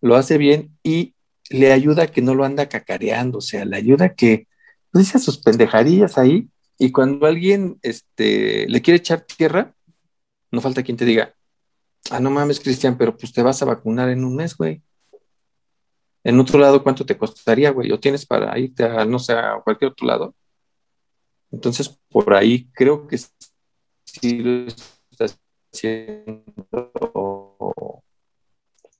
lo hace bien y le ayuda a que no lo anda cacareando, o sea, le ayuda a que no dice sus pendejarillas ahí y cuando alguien este, le quiere echar tierra, no falta quien te diga, ah, no mames, Cristian, pero pues te vas a vacunar en un mes, güey. En otro lado, ¿cuánto te costaría, güey? ¿O tienes para irte a, no sé, a cualquier otro lado? Entonces, por ahí creo que sí lo estás haciendo,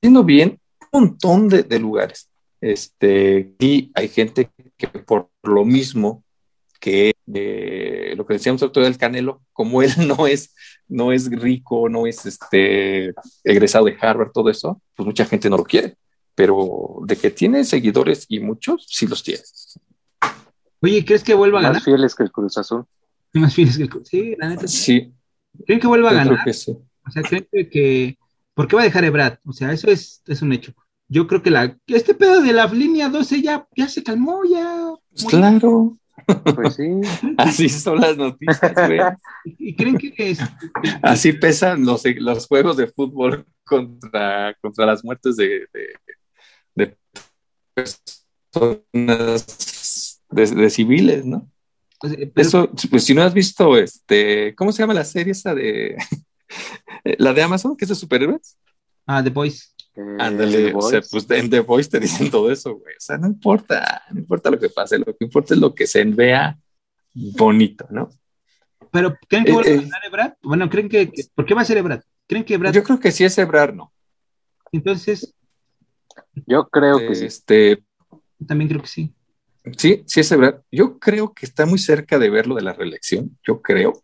haciendo bien montón de, lugares. Este, y hay gente que por lo mismo que lo que decíamos otro del Canelo, como él [laughs] no es, no es rico, no es este, egresado de Harvard, todo eso, pues mucha gente no lo quiere. Pero de que tiene seguidores y muchos, sí los tiene. Oye, ¿crees que vuelva a ganar? Más fieles que el Cruz Azul. [laughs] Más fieles que el Cruz Sí, la neta. Sí. ¿Creen que vuelva a ganar? creo que sí. O sea, ¿creen que, ¿Por qué va a dejar Ebrad? O sea, eso es, es un hecho. Yo creo que la, este pedo de la línea 12 ya, ya se calmó, ya. Pues claro. Pues sí. [laughs] Así son las noticias, güey. ¿Y creen que es, Así pesan los, los juegos de fútbol contra, contra las muertes de, de, de personas, de, de civiles, ¿no? sea, pero- Eso, pues si no has visto, este, ¿cómo se llama la serie esa de, [laughs] la de Amazon, que es de superhéroes? Ah, The Boys. Eh, Ándale, o sea, pues en The Voice te dicen todo eso, güey. O sea, no importa, no importa lo que pase, lo que importa es lo que se vea bonito, ¿no? Pero ¿creen que Eh, vuelva a eh. ganar Ebrad? Bueno, ¿creen que, que- ¿por qué va a ser Ebrad? ¿Creen que Ebrad? Yo creo que sí es Ebrar, ¿no? Entonces, Yo creo que sí. Este, yo también creo que sí. sí, sí es Ebrar. Yo creo que está muy cerca de verlo de la reelección, yo creo.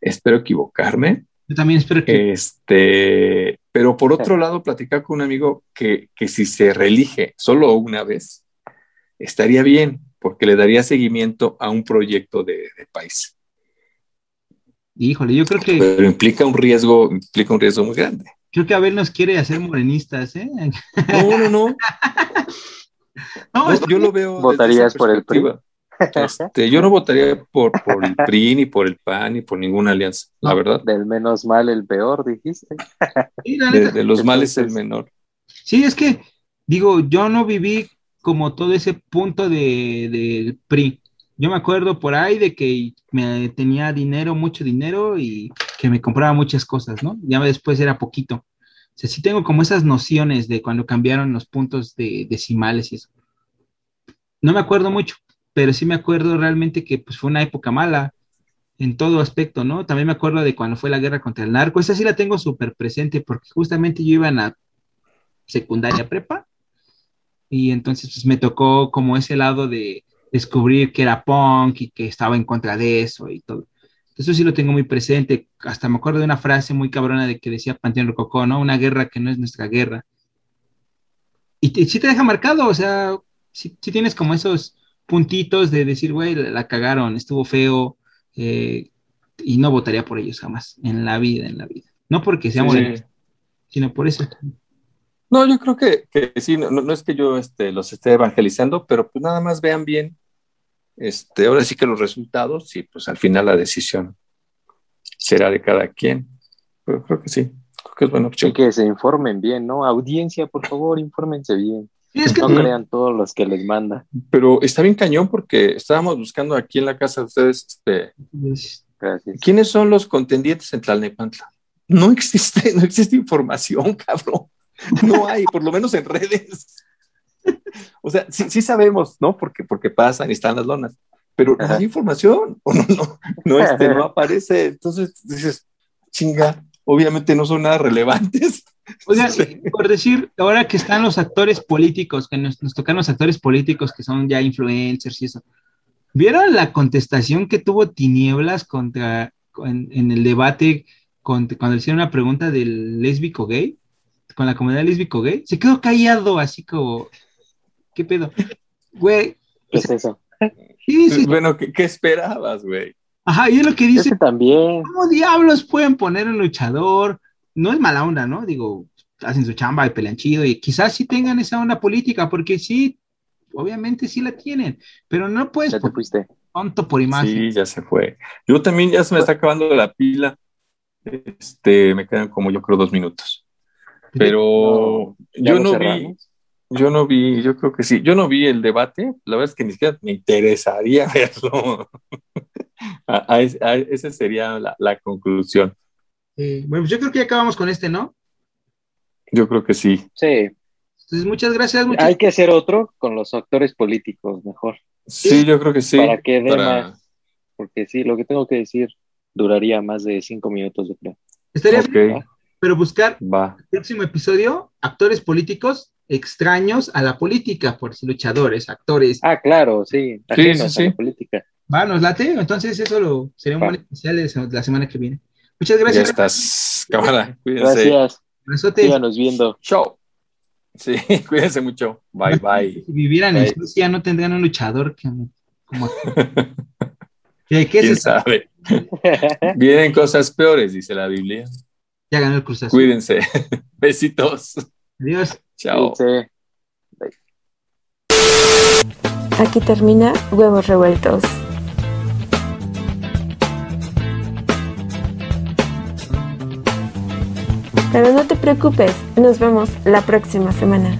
Espero equivocarme. Yo también espero Eh, que. Este, pero por otro lado, platicar con un amigo que, que si se reelige solo una vez, estaría bien, porque le daría seguimiento a un proyecto de, de país. Híjole, yo creo que Pero implica un riesgo, implica un riesgo muy grande. creo que Abel nos quiere hacer morenistas, ¿eh? No, no, no. [laughs] No, yo lo veo. ¿Votarías por el PRI? Este, [laughs] yo no votaría por, por el [laughs] PRI, ni por el PAN, ni por ninguna alianza, la No. verdad. Del menos mal el peor, dijiste. De, de los males el menor. Sí, es que, digo, yo no viví como todo ese punto de, del PRI. Yo me acuerdo por ahí de que me tenía dinero, mucho dinero y que me compraba muchas cosas, ¿no? Ya después era poquito. O sea, sí tengo como esas nociones de cuando cambiaron los puntos de decimales y eso. No me acuerdo mucho, pero sí me acuerdo realmente que pues fue una época mala en todo aspecto, ¿no? También me acuerdo de cuando fue la guerra contra el narco. Esa sí la tengo súper presente porque justamente yo iba en la secundaria prepa y entonces pues me tocó como ese lado de descubrir que era punk y que estaba en contra de eso y todo. Eso sí lo tengo muy presente. Hasta me acuerdo de una frase muy cabrona de que decía Panteón Rococó, ¿no? Una guerra que no es nuestra guerra. Y sí te deja marcado, o sea, sí tienes como esos puntitos de decir, güey, la, cagaron, estuvo feo, eh, y no votaría por ellos jamás, en la vida, en la vida. No porque sea Sí, moreno, sí. sino por eso. No, yo creo que, que sí, no, no- es que yo este, los esté evangelizando, pero pues nada más vean bien, este, ahora sí que los resultados y pues al final la decisión será de cada quien. Pero creo que sí, creo que es buena Y que se informen bien, ¿no? Audiencia, por favor, infórmense bien. Sí, es que No crean todos los que les manda. Pero está bien cañón porque estábamos buscando aquí en la casa de ustedes, este, Gracias. ¿quiénes son los contendientes en Tlalnepantla? No existe, [laughs] no existe información, [laughs] cabrón. No hay, por lo menos en redes. O sea, sí, sí sabemos, ¿no? Porque, porque pasan y están las lonas, pero no Ajá. hay información, o no, no, no, este, no [laughs] aparece. Entonces dices, chinga, obviamente no son nada relevantes. Oiga, Sí. por decir, ahora que están los actores políticos, que nos, nos tocan los actores políticos que son ya influencers y eso, ¿vieron la contestación que tuvo Tinieblas contra, en, en el debate contra- cuando le hicieron una pregunta del lésbico gay? Con la comunidad lésbico gay, se quedó callado, así como, ¿qué pedo? Güey, ¿Qué es eso? sí, sí, Bueno, ¿qué, qué esperabas, güey? ajá, y es lo que dice, Ese también. ¿Cómo diablos pueden poner un luchador? No es mala onda, ¿no? Digo, hacen su chamba y pelean chido y quizás sí tengan esa onda política, porque sí, obviamente sí la tienen, pero no puedes Ya te fuiste. tonto por imagen. Sí, ya se fue. Yo también ya se me está acabando la pila. Este, me quedan como yo creo dos minutos. Pero ¿Ya yo no vi, yo no vi, yo creo que sí, yo no vi el debate, la verdad es que ni siquiera me interesaría [laughs] verlo. [laughs] a, a es- a esa sería la, la conclusión. Eh, bueno, pues yo creo que ya acabamos con este, ¿no? Yo creo que sí. Sí. Entonces, muchas gracias, muchas Hay que hacer otro con los actores políticos, mejor. Sí, yo creo que sí. Para que dé para- más. Porque sí, lo que tengo que decir duraría más de cinco minutos, yo creo. Estaría Ok, bien, pero buscar va. el próximo episodio actores políticos extraños a la política, por si luchadores, actores. Ah, claro, sí. Sí, ajenos sí, a la sí. política. Va, nos late, entonces eso lo, sería un Va. buen especial de la semana que viene. Muchas Ya gracias. estás, cámara. Cuídense. Gracias. Síganos viendo. Chao. Sí, [laughs] cuídense mucho. Bye, bye. Si vivieran en. Suecia, no tendrían un luchador que, [laughs] ¿Qué, ¿Quién sabe? [laughs] Vienen cosas peores, dice la Biblia. Ya ganó el Cruz Azul. Cuídense. Besitos. Adiós. Chao. Aquí termina Huevos Revueltos. Pero no te preocupes, nos vemos la próxima semana.